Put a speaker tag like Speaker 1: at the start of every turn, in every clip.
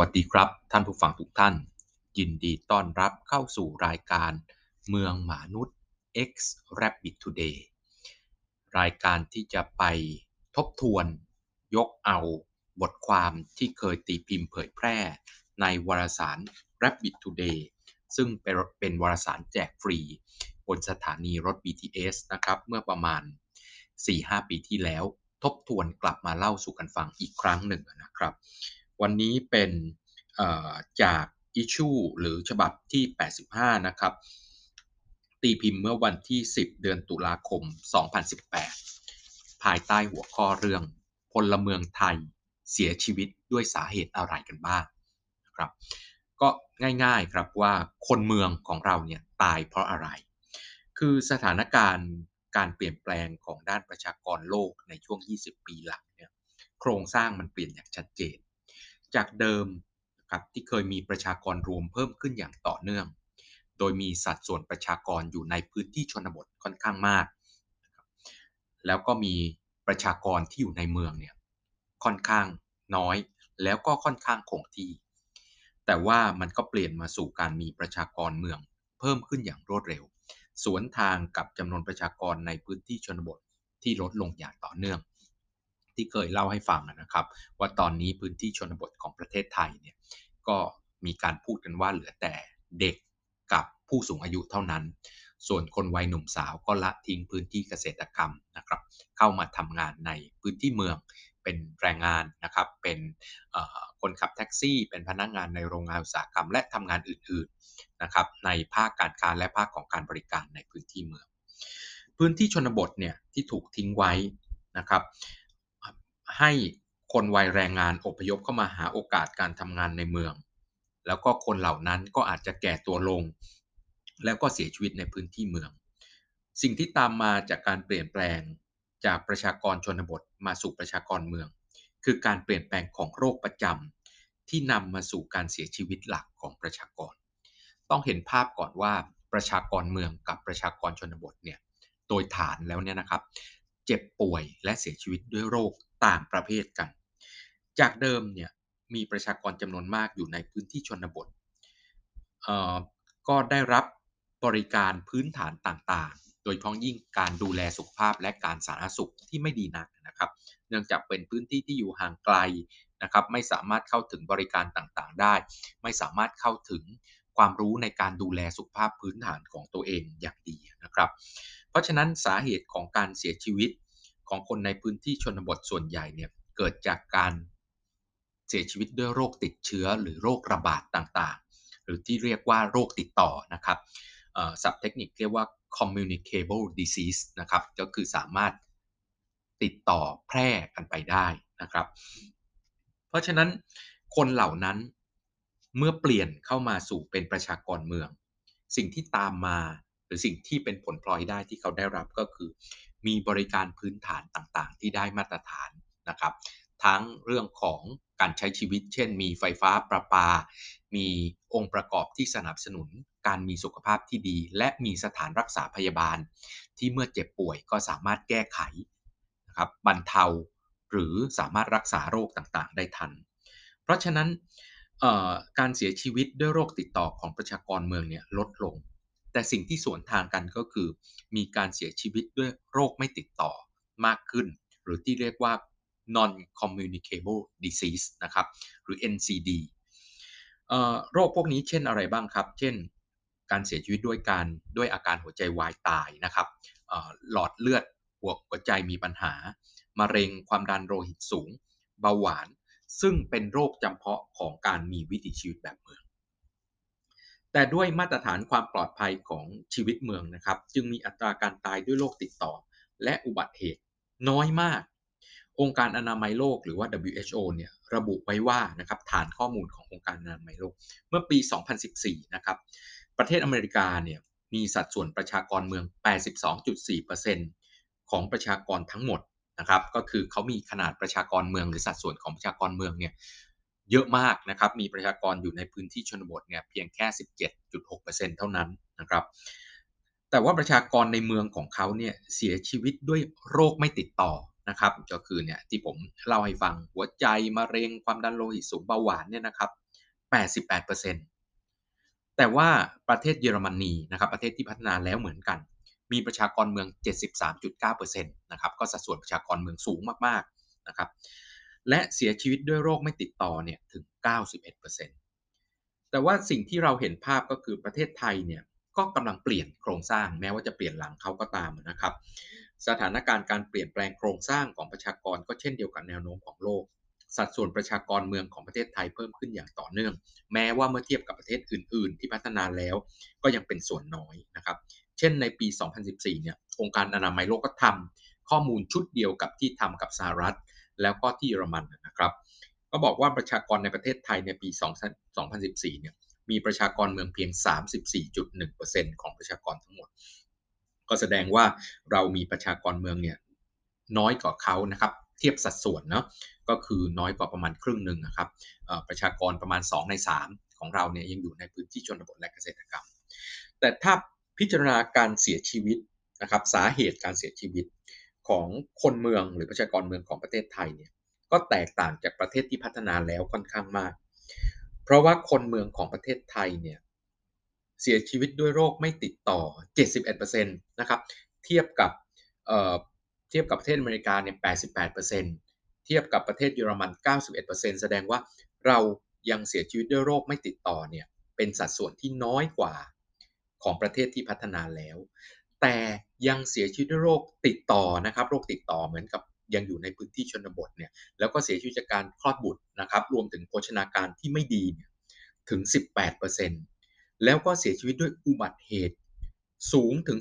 Speaker 1: วัสดีครับ ท่านผู้ฟังทุกท่าน ยินดีต้อนรับเข้าสู่รายการเมืองมนุษย์ X Rabbit Today รายการที่จะไปทบทวนยกเอาบทความที่เคยตีพิมพ์เผยแพร่ ในวารสาร Rabbit Today ซึ่งเป็นวารสารแจกฟรี บนสถานีรถ BTS นะครับเมื่อประมาณ 4-5 ปีที่แล้ว ทบทวนกลับมาเล่าสู่กันฟังอีกครั้งหนึ่งนะครับ วันนี้เป็นจากอิชูหรือฉบับที่ 85 นะครับ ตีพิมพ์เมื่อวันที่ 10 เดือนตุลาคม 2018 ภายใต้หัวข้อเรื่องพลเมืองไทยเสียชีวิตด้วยสาเหตุอะไรกันบ้างนะครับ ก็ง่ายๆครับว่าคนเมืองของเราเนี่ยตายเพราะอะไร คือสถานการณ์การเปลี่ยนแปลงของด้านประชากรโลกในช่วง 20 ปีหลังเนี่ยโครงสร้างมันเปลี่ยนอย่างชัดเจน จากเดิมครับที่เคยมีประชากรรวมเพิ่มขึ้นอย่างต่อเนื่อง โดยมีสัดส่วนประชากรอยู่ในพื้นที่ชนบทค่อนข้างมาก แล้วก็มีประชากรที่อยู่ในเมืองเนี่ยค่อนข้างน้อย แล้วก็ค่อนข้างคงที่ แต่ว่ามันก็เปลี่ยนมาสู่การมีประชากรเมือง เพิ่มขึ้นอย่างรวดเร็ว สวนทางกับจำนวนประชากรในพื้นที่ชนบทที่ลดลงอย่างต่อเนื่อง ที่เคยเล่าให้ฟังนะครับ ว่าตอนนี้พื้นที่ชนบทของประเทศไทยเนี่ยก็มีการพูดกันว่าเหลือแต่เด็กกับผู้สูงอายุเท่านั้น ส่วนคนวัยหนุ่มสาวก็ละทิ้งพื้นที่เกษตรกรรมนะครับ เข้ามาทำงานในพื้นที่เมืองเป็นแรงงานนะครับ เป็นคนขับแท็กซี่ เป็นพนักงงานในโรงงานอุตสาหกรรม และทำงานอื่นๆนะครับในภาคการค้าและภาคของการบริการในพื้นที่เมือง พื้นที่ชนบทเนี่ยที่ถูกทิ้งไว้นะครับ ให้คนวัยแรงงานอพยพเข้ามาหาโอกาสการทำงานในเมือง แล้วก็คนเหล่านั้นก็อาจจะแก่ตัวลง แล้วก็เสียชีวิตในพื้นที่เมือง สิ่งที่ตามมาจากการเปลี่ยนแปลงจากประชากรชนบทมาสู่ประชากรเมือง คือการเปลี่ยนแปลงของโรคประจำที่นำมาสู่การเสียชีวิตหลักของประชากร ต้องเห็นภาพก่อนว่าประชากรเมืองกับประชากรชนบทเนี่ยโดยฐานแล้วเนี่ยนะครับ เจ็บป่วยและเสียชีวิตด้วยโรค ต่างประเภทกัน จากเดิมเนี่ยมีประชากรจำนวนมากอยู่ในพื้นที่ชนบท ก็ได้รับบริการพื้นฐานต่างๆ โดยพ้องยิ่งการดูแลสุขภาพและการสาธารณสุขที่ไม่ดีนักนะครับ เนื่องจากเป็นพื้นที่ที่อยู่ห่างไกลนะครับ ไม่สามารถเข้าถึงบริการต่างๆ ได้ ไม่สามารถเข้าถึงความรู้ในการดูแลสุขภาพพื้นฐานของตัวเองอย่างดีนะครับ เพราะฉะนั้นสาเหตุของการเสียชีวิต ของคนในพื้นที่ชนบทส่วนใหญ่เนี่ยเกิดจากการเสียชีวิตด้วยโรคติดเชื้อหรือโรคระบาดต่างๆ หรือที่เรียกว่าโรคติดต่อนะครับศัพท์เทคนิคเรียกว่า communicable disease นะครับ ก็คือสามารถติดต่อแพร่กันไปได้นะครับ เพราะฉะนั้นคนเหล่านั้นเมื่อเปลี่ยนเข้ามาสู่เป็นประชากรเมือง สิ่งที่ตามมาหรือสิ่งที่เป็นผลพลอยได้ที่เขาได้รับก็คือ มีบริการพื้นฐานต่างๆ ที่ได้มาตรฐานนะครับ ทั้งเรื่องของการใช้ชีวิต เช่น มีไฟฟ้าประปา มีองค์ประกอบที่สนับสนุน การมีสุขภาพที่ดี และมีสถานรักษาพยาบาล ที่เมื่อเจ็บป่วยก็สามารถแก้ไขนะครับบรรเทาหรือสามารถรักษาโรคต่างๆ ได้ทัน เพราะฉะนั้นการเสียชีวิตด้วยโรคติดต่อของประชากรเมืองเนี่ยลดลง แต่สิ่งที่สวนทางกันก็คือ มีการเสียชีวิตด้วยโรคไม่ติดต่อมากขึ้น หรือที่เรียกว่า non communicable disease นะครับ หรือ NCD โรคพวกนี้เช่นอะไรบ้างครับ เช่น การเสียชีวิตด้วยการด้วยอาการหัวใจวายตายนะครับหลอดเลือดหัวหัวใจมีปัญหามะเร็งความดันโลหิตสูง เบาหวาน ซึ่งเป็นโรคจำเพาะของการมีวิถีชีวิตแบบเมือง แต่ด้วยมาตรฐานความปลอดภัยของชีวิตเมืองนะครับ จึงมีอัตราการตายด้วยโรคติดต่อ และอุบัติเหตุน้อยมาก องค์การอนามัยโลกหรือว่า WHO เนี่ยระบุไว้ว่านะครับฐานข้อมูลขององค์การอนามัยโลก เมื่อปี 2014 นะครับประเทศอเมริกาเนี่ยมีสัดส่วนประชากรเมือง 82.4%ของประชากรทั้งหมดนะครับก็คือเขามีขนาดประชากรเมืองหรือสัดส่วนของประชากรเมืองเนี่ย เยอะมากนะครับ มีประชากรอยู่ในพื้นที่ชนบทเนี่ยเพียงแค่ 17.6%เท่านั้นนะครับ แต่ว่าประชากรในเมืองของเขาเนี่ยเสียชีวิตด้วยโรคไม่ติดต่อนะครับ ก็คือเนี่ยที่ผมเล่าให้ฟังหัวใจมะเร็งความดันโลหิตสูงเบาหวานเนี่ยนะครับ 88%แต่ว่าประเทศเยอรมนีนะครับ ประเทศที่พัฒนาแล้วเหมือนกัน มีประชากรเมือง 73.9%นะครับ ก็สัดส่วนประชากรเมืองสูงมากๆนะครับ และเสียชีวิตด้วยโรคไม่ติดต่อเนี่ยถึง 91%แต่ว่าสิ่งที่เราเห็นภาพก็คือประเทศไทยเนี่ยก็กำลังเปลี่ยนโครงสร้างแม้ว่าจะเปลี่ยนหลังเขาก็ตามนะครับ สถานการณ์การเปลี่ยนแปลงโครงสร้างของประชากรก็เช่นเดียวกับแนวโน้มของโลก สัดส่วนประชากรเมืองของประเทศไทยเพิ่มขึ้นอย่างต่อเนื่อง แม้ว่าเมื่อเทียบกับประเทศอื่น ๆ ที่พัฒนาแล้วก็ยังเป็นส่วนน้อยนะครับ เช่นในปี 2014 เนี่ยองค์การอนามัยโลกก็ทำ ข้อมูลชุดเดียวกับที่ทำกับสหรัฐ แล้วก็ที่เยอรมันนะครับ ก็บอกว่าประชากรในประเทศไทยในปี 2014 เนี่ยมีประชากรเมืองเพียง 34.1%ของประชากรทั้งหมด ก็แสดงว่าเรามีประชากรเมืองเนี่ยน้อยกว่าเขานะครับ เทียบสัดส่วนเนาะก็คือน้อยกว่าประมาณครึ่งหนึ่งนะครับประชากรประมาณ 2 ใน 3 ของเราเนี่ยยังอยู่ในพื้นที่ชนบทและเกษตรกรรม แต่ถ้าพิจารณาการเสียชีวิตนะครับสาเหตุการเสียชีวิต ของคนเมืองหรือประชากรเมืองของประเทศไทยเนี่ยก็แตกต่างจากประเทศที่พัฒนาแล้วค่อนข้างมาก เพราะว่าคนเมืองของประเทศไทยเนี่ยเสียชีวิตด้วยโรคไม่ติดต่อ 71%นะครับ เทียบกับเเทียบกับประเทศอเมริกาเนี่ย88%เทียบกับประเทศเยอรมัน 91%แสดงว่าเรายังเสียชีวิตด้วยโรคไม่ติดต่อเนี่ยเป็นสัดส่วนที่น้อยกว่าของประเทศที่พัฒนาแล้ว แต่ยังเสียชีวิตด้วยโรคติดต่อนะครับโรคติดต่อเหมือนกับยังอยู่ในพื้นที่ชนบทเนี่ยแล้วก็เสียชีวิตจากการคลอดบุตรนะครับรวมถึงโภชนาการที่ไม่ดีเนี่ยถึง 18%แล้วก็เสียชีวิตด้วยอุบัติเหตุสูงถึง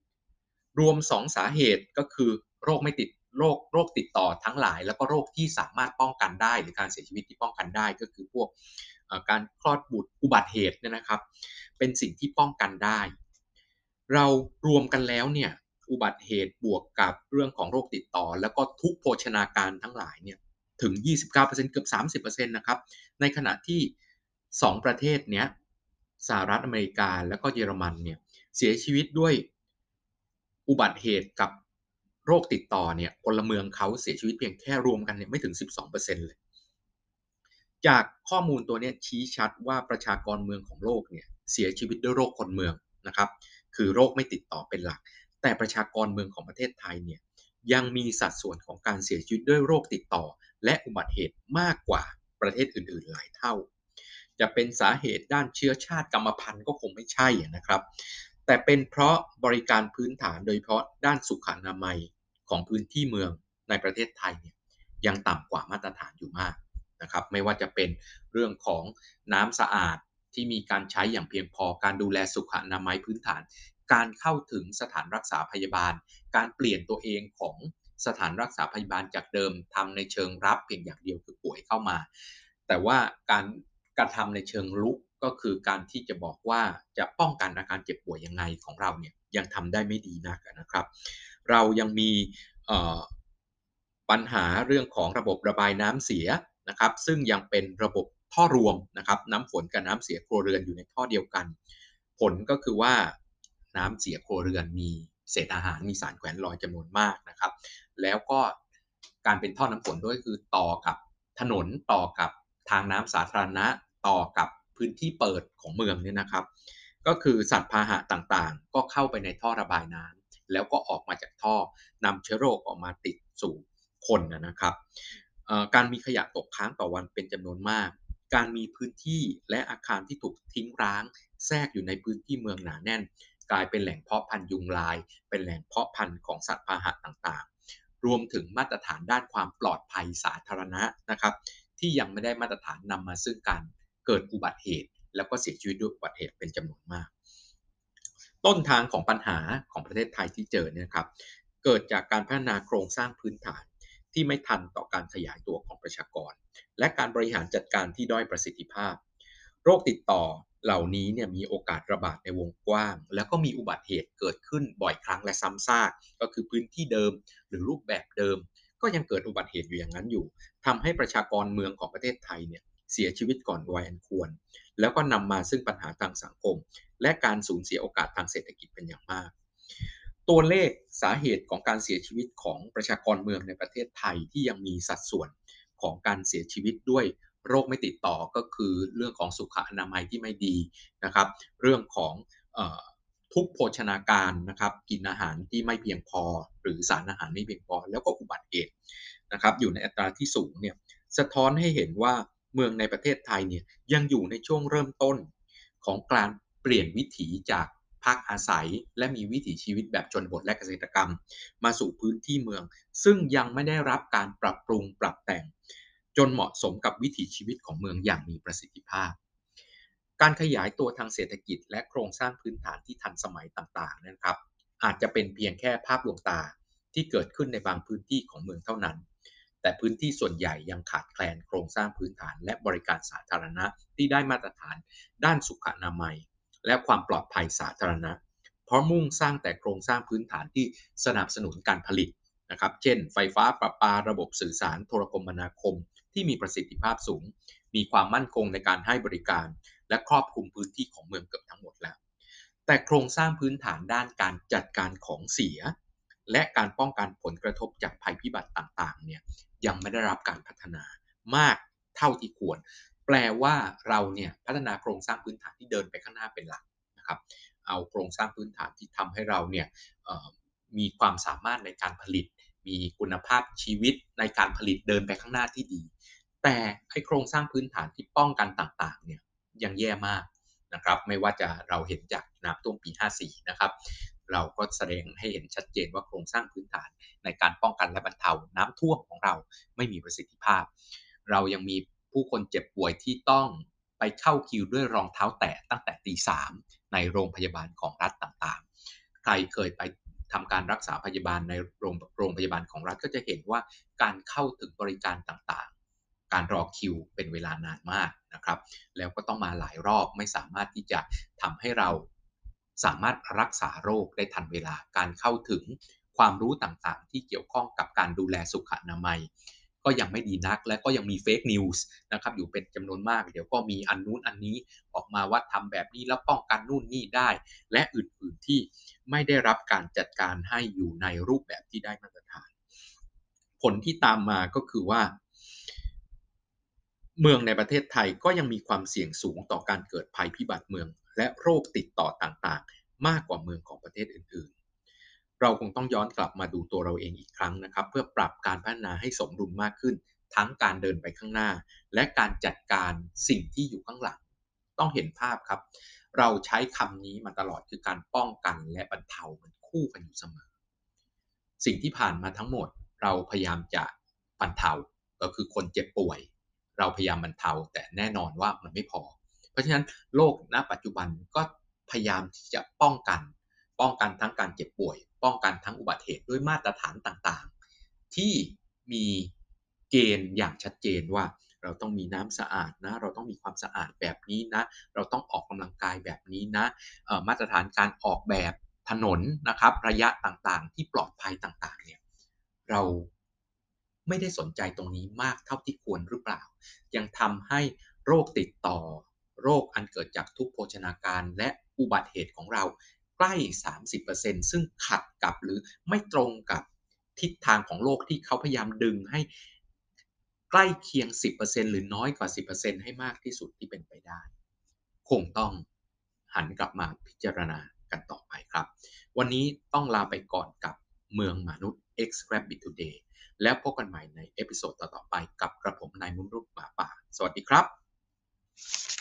Speaker 1: 11%รวม 2 สาเหตุก็คือโรคไม่ติดโรคโรคติดต่อทั้งหลาย แล้วก็โรคที่สามารถป้องกันได้ หรือการเสียชีวิตที่ป้องกันได้ก็คือพวกการคลอดบุตรอุบัติเหตุเนี่ยนะครับ เป็นสิ่งที่ป้องกันได้ เรารวมกันแล้วเนี่ยอุบัติเหตุบวกกับเรื่องของโรคติดต่อ แล้วก็ทุกโภชนาการทั้งหลายเนี่ยถึง 29%เกือบ 30%นะครับ ในขณะที่ 2 ประเทศเนี้ยสหรัฐอเมริกาแล้วก็เยอรมันเนี่ยเสียชีวิตด้วยอุบัติเหตุกับโรคติดต่อเนี่ยพลเมืองเขาเสียชีวิตเพียงแค่รวมกันเนี่ยไม่ถึง 12%เลย จากข้อมูลตัวนี้ชี้ชัดว่าประชากรเมืองของโลกเนี่ยเสียชีวิตด้วยโรคคนเมืองนะครับ คือโรคไม่ติดต่อเป็นหลัก แต่ประชากรเมืองของประเทศไทยเนี่ยยังมีสัดส่วนของการเสียชีวิตด้วยโรคติดต่อ และอุบัติเหตุมากกว่าประเทศอื่นๆ หลายเท่า จะเป็นสาเหตุด้านเชื้อชาติกรรมพันธุ์ก็คงไม่ใช่นะครับ แต่เป็นเพราะบริการพื้นฐานโดยเฉพาะด้านสุขอนามัยของพื้นที่เมืองในประเทศไทยเนี่ยยังต่ำกว่ามาตรฐานอยู่มากนะครับ ไม่ว่าจะเป็นเรื่องของน้ำสะอาด ที่มีการใช้อย่างเพียงพอ การดูแลสุขอนามัยพื้นฐาน การเข้าถึงสถานรักษาพยาบาล การเปลี่ยนตัวเองของสถานรักษาพยาบาลจากเดิมทำในเชิงรับเพียงอย่างเดียวคือป่วยเข้ามา แต่ว่าการการทำในเชิงลุกก็คือการที่จะบอกว่าจะป้องกันอาการเจ็บป่วยยังไงของเราเนี่ยยังทำได้ไม่ดีนักนะครับ เรายังมีปัญหาเรื่องของระบบระบายน้ำเสียนะครับ ซึ่งยังเป็นระบบ ท่อรวมนะครับน้ำฝนกับน้ำเสียครัวเรือนอยู่ในท่อเดียวกัน ผลก็คือว่าน้ำเสียครัวเรือนมีเศษอาหารมีสารแขวนลอยจำนวนมากนะครับ แล้วก็การเป็นท่อน้ำฝนด้วยคือต่อกับถนนต่อกับทางน้ำสาธารณะต่อกับพื้นที่เปิดของเมืองเนี่ยนะครับ ก็คือสัตว์พาหะต่างๆ ก็เข้าไปในท่อระบายน้ำแล้วก็ออกมาจากท่อนำเชื้อโรคออกมาติดสู่คนนะครับการมีขยะตกค้างต่อวันเป็นจำนวนมาก การมีพื้นที่และอาคารที่ถูกทิ้งร้าง แทรกอยู่ในพื้นที่เมืองหนาแน่น กลายเป็นแหล่งเพาะพันธุ์ยุงลาย เป็นแหล่งเพาะพันธุ์ของสัตว์พาหะต่างๆ รวมถึงมาตรฐานด้านความปลอดภัยสาธารณะนะครับ ที่ยังไม่ได้มาตรฐานนำมาซึ่งการเกิดอุบัติเหตุ แล้วก็เสียชีวิตด้วยอุบัติเหตุเป็นจำนวนมาก ต้นทางของปัญหาของประเทศไทยที่เจอเนี่ยครับเกิดจากการพัฒนาโครงสร้างพื้นฐาน ที่ไม่ทันต่อการขยายตัวของประชากร และการบริหารจัดการที่ด้อยประสิทธิภาพ โรคติดต่อเหล่านี้เนี่ยมีโอกาสระบาดในวงกว้าง แล้วก็มีอุบัติเหตุเกิดขึ้นบ่อยครั้งและซ้ำซาก ก็คือพื้นที่เดิมหรือรูปแบบเดิม ก็ยังเกิดอุบัติเหตุอยู่อย่างนั้นอยู่ทำให้ประชากรเมืองของประเทศไทยเนี่ยเสียชีวิตก่อนวัยอันควร แล้วก็นำมาซึ่งปัญหาทางสังคม และการสูญเสียโอกาสทางเศรษฐกิจเป็นอย่างมาก ตัวเลขสาเหตุของการเสียชีวิตของประชากรเมืองในประเทศไทยที่ยังมีสัดส่วนของการเสียชีวิตด้วยโรคไม่ติดต่อก็คือเรื่องของสุขอนามัยที่ไม่ดีนะครับ เรื่องของทุกโภชนาการนะครับ กินอาหารที่ไม่เพียงพอ หรือสารอาหารไม่เพียงพอ แล้วก็อุบัติเหตุนะครับ อยู่ในอัตราที่สูงเนี่ยสะท้อนให้เห็นว่าเมืองในประเทศไทยเนี่ยยังอยู่ในช่วงเริ่มต้นของการเปลี่ยนวิถีจาก พักอาศัย และมีวิถีชีวิตแบบชนบทและเกษตรกรรม มาสู่พื้นที่เมือง ซึ่งยังไม่ได้รับการปรับปรุงปรับแต่ง จนเหมาะสมกับวิถีชีวิตของเมืองอย่างมีประสิทธิภาพ การขยายตัวทางเศรษฐกิจ และโครงสร้างพื้นฐานที่ทันสมัยต่างๆนะครับ อาจจะเป็นเพียงแค่ภาพลวงตาที่เกิดขึ้นในบางพื้นที่ของเมืองเท่านั้น แต่พื้นที่ส่วนใหญ่ยังขาดแคลนโครงสร้างพื้นฐาน และบริการสาธารณะที่ได้มาตรฐาน ด้านสุขอนามัย และความปลอดภัยสาธารณะ เพราะมุ่งสร้างแต่โครงสร้างพื้นฐานที่สนับสนุนการผลิตนะครับ เช่น ไฟฟ้าประปาระบบสื่อสารโทรคมนาคม ที่มีประสิทธิภาพสูง มีความมั่นคงในการให้บริการ และครอบคลุมพื้นที่ของเมืองเกือบทั้งหมดแล้ว แต่โครงสร้างพื้นฐานด้านการจัดการของเสีย และการป้องกันผลกระทบจากภัยพิบัติต่างๆเนี่ยยังไม่ได้รับการพัฒนามากเท่าที่ควร แปลว่าเราเนี่ยพัฒนาโครงสร้างพื้นฐานที่เดินไปข้างหน้าเป็นหลักนะครับเอาโครงสร้างพื้นฐานที่ทำให้เราเนี่ยมีความสามารถในการผลิต มีคุณภาพชีวิตในการผลิตเดินไปข้างหน้าที่ดี แต่ให้โครงสร้างพื้นฐานที่ป้องกันต่างๆเนี่ยยังแย่มากนะครับไม่ว่าจะเราเห็นจากน้ำท่วมปี 54 นะครับ เราก็แสดงให้เห็นชัดเจนว่าโครงสร้างพื้นฐานในการป้องกันและบรรเทาน้ำท่วมของเราไม่มีประสิทธิภาพ เรายังมี ผู้คนเจ็บป่วยที่ต้องไปเข้าคิวด้วยรองเท้าแตะตั้งแต่ตีสามในโรงพยาบาลของรัฐต่างๆ ใครเคยไปทำการรักษาพยาบาลในโรงโรงพยาบาลของรัฐก็จะเห็นว่าการเข้าถึงบริการต่างๆ การรอคิวเป็นเวลานานมากนะครับ แล้วก็ต้องมาหลายรอบไม่สามารถที่จะทำให้เราสามารถรักษาโรคได้ทันเวลาการเข้าถึงความรู้ต่างๆ ที่เกี่ยวข้องกับการดูแลสุขอนามัย ก็ยังไม่ดีนัก และก็ยังมีเฟกนิวส์นะครับอยู่เป็นจำนวนมาก เดี๋ยวก็มีอันนู้นอันนี้ออกมาว่าทำแบบนี้แล้วป้องกันนู่นนี่ได้ และอื่นๆที่ไม่ได้รับการจัดการให้อยู่ในรูปแบบที่ได้มาตรฐาน ผลที่ตามมาก็คือว่า เมืองในประเทศไทยก็ยังมีความเสี่ยงสูงต่อการเกิดภัยพิบัติเมือง และโรคติดต่อต่างๆ มากกว่าเมืองของประเทศอื่นๆ เราคงต้องย้อนกลับมาดูตัวเราเองอีกครั้งนะครับ เพื่อปรับการพัฒนาให้สมดุลมากขึ้น ทั้งการเดินไปข้างหน้า และการจัดการสิ่งที่อยู่ข้างหลัง ต้องเห็นภาพครับ เราใช้คำนี้มาตลอดคือการป้องกันและบรรเทาเหมันคู่กันอยู่เสมอ สิ่งที่ผ่านมาทั้งหมด เราพยายามจะบรรเทาก็คือคนเจ็บป่วย เราพยายามบรรเทาแต่แน่นอนว่ามันไม่พอ เพราะฉะนั้นโลกณปัจจุบันก็พยายามที่จะป้องกัน ป้องกันทั้งการเจ็บป่วย ป้องกันทั้งอุบัติเหตุด้วยมาตรฐานต่างๆ ที่มีเกณฑ์อย่างชัดเจนว่าเราต้องมีน้ำสะอาดนะ เราต้องมีความสะอาดแบบนี้นะ เราต้องออกกำลังกายแบบนี้นะ มาตรฐานการออกแบบถนนนะครับ ระยะต่างๆ ที่ปลอดภัยต่างๆ เนี่ย เราไม่ได้สนใจตรงนี้มากเท่าที่ควรหรือเปล่า ยังทำให้โรคติดต่อ โรคอันเกิดจากทุกโภชนาการและอุบัติเหตุของเรา ใกล้ 30%ซึ่งขัดกับหรือไม่ตรงกับทิศทางของโลกที่เขาพยายามดึงให้ใกล้เคียง 10%หรือน้อยกว่า 10%ให้มากที่สุดที่เป็นไปได้ คงต้องหันกลับมาพิจารณากันต่อไปครับ วันนี้ต้องลาไปก่อนกับเมืองมนุษย์ X Rabbit Today แล้วพบกันใหม่ในเอพิโซดต่อๆไปกับกระผมนายมุนรุปป่าป่า สวัสดีครับ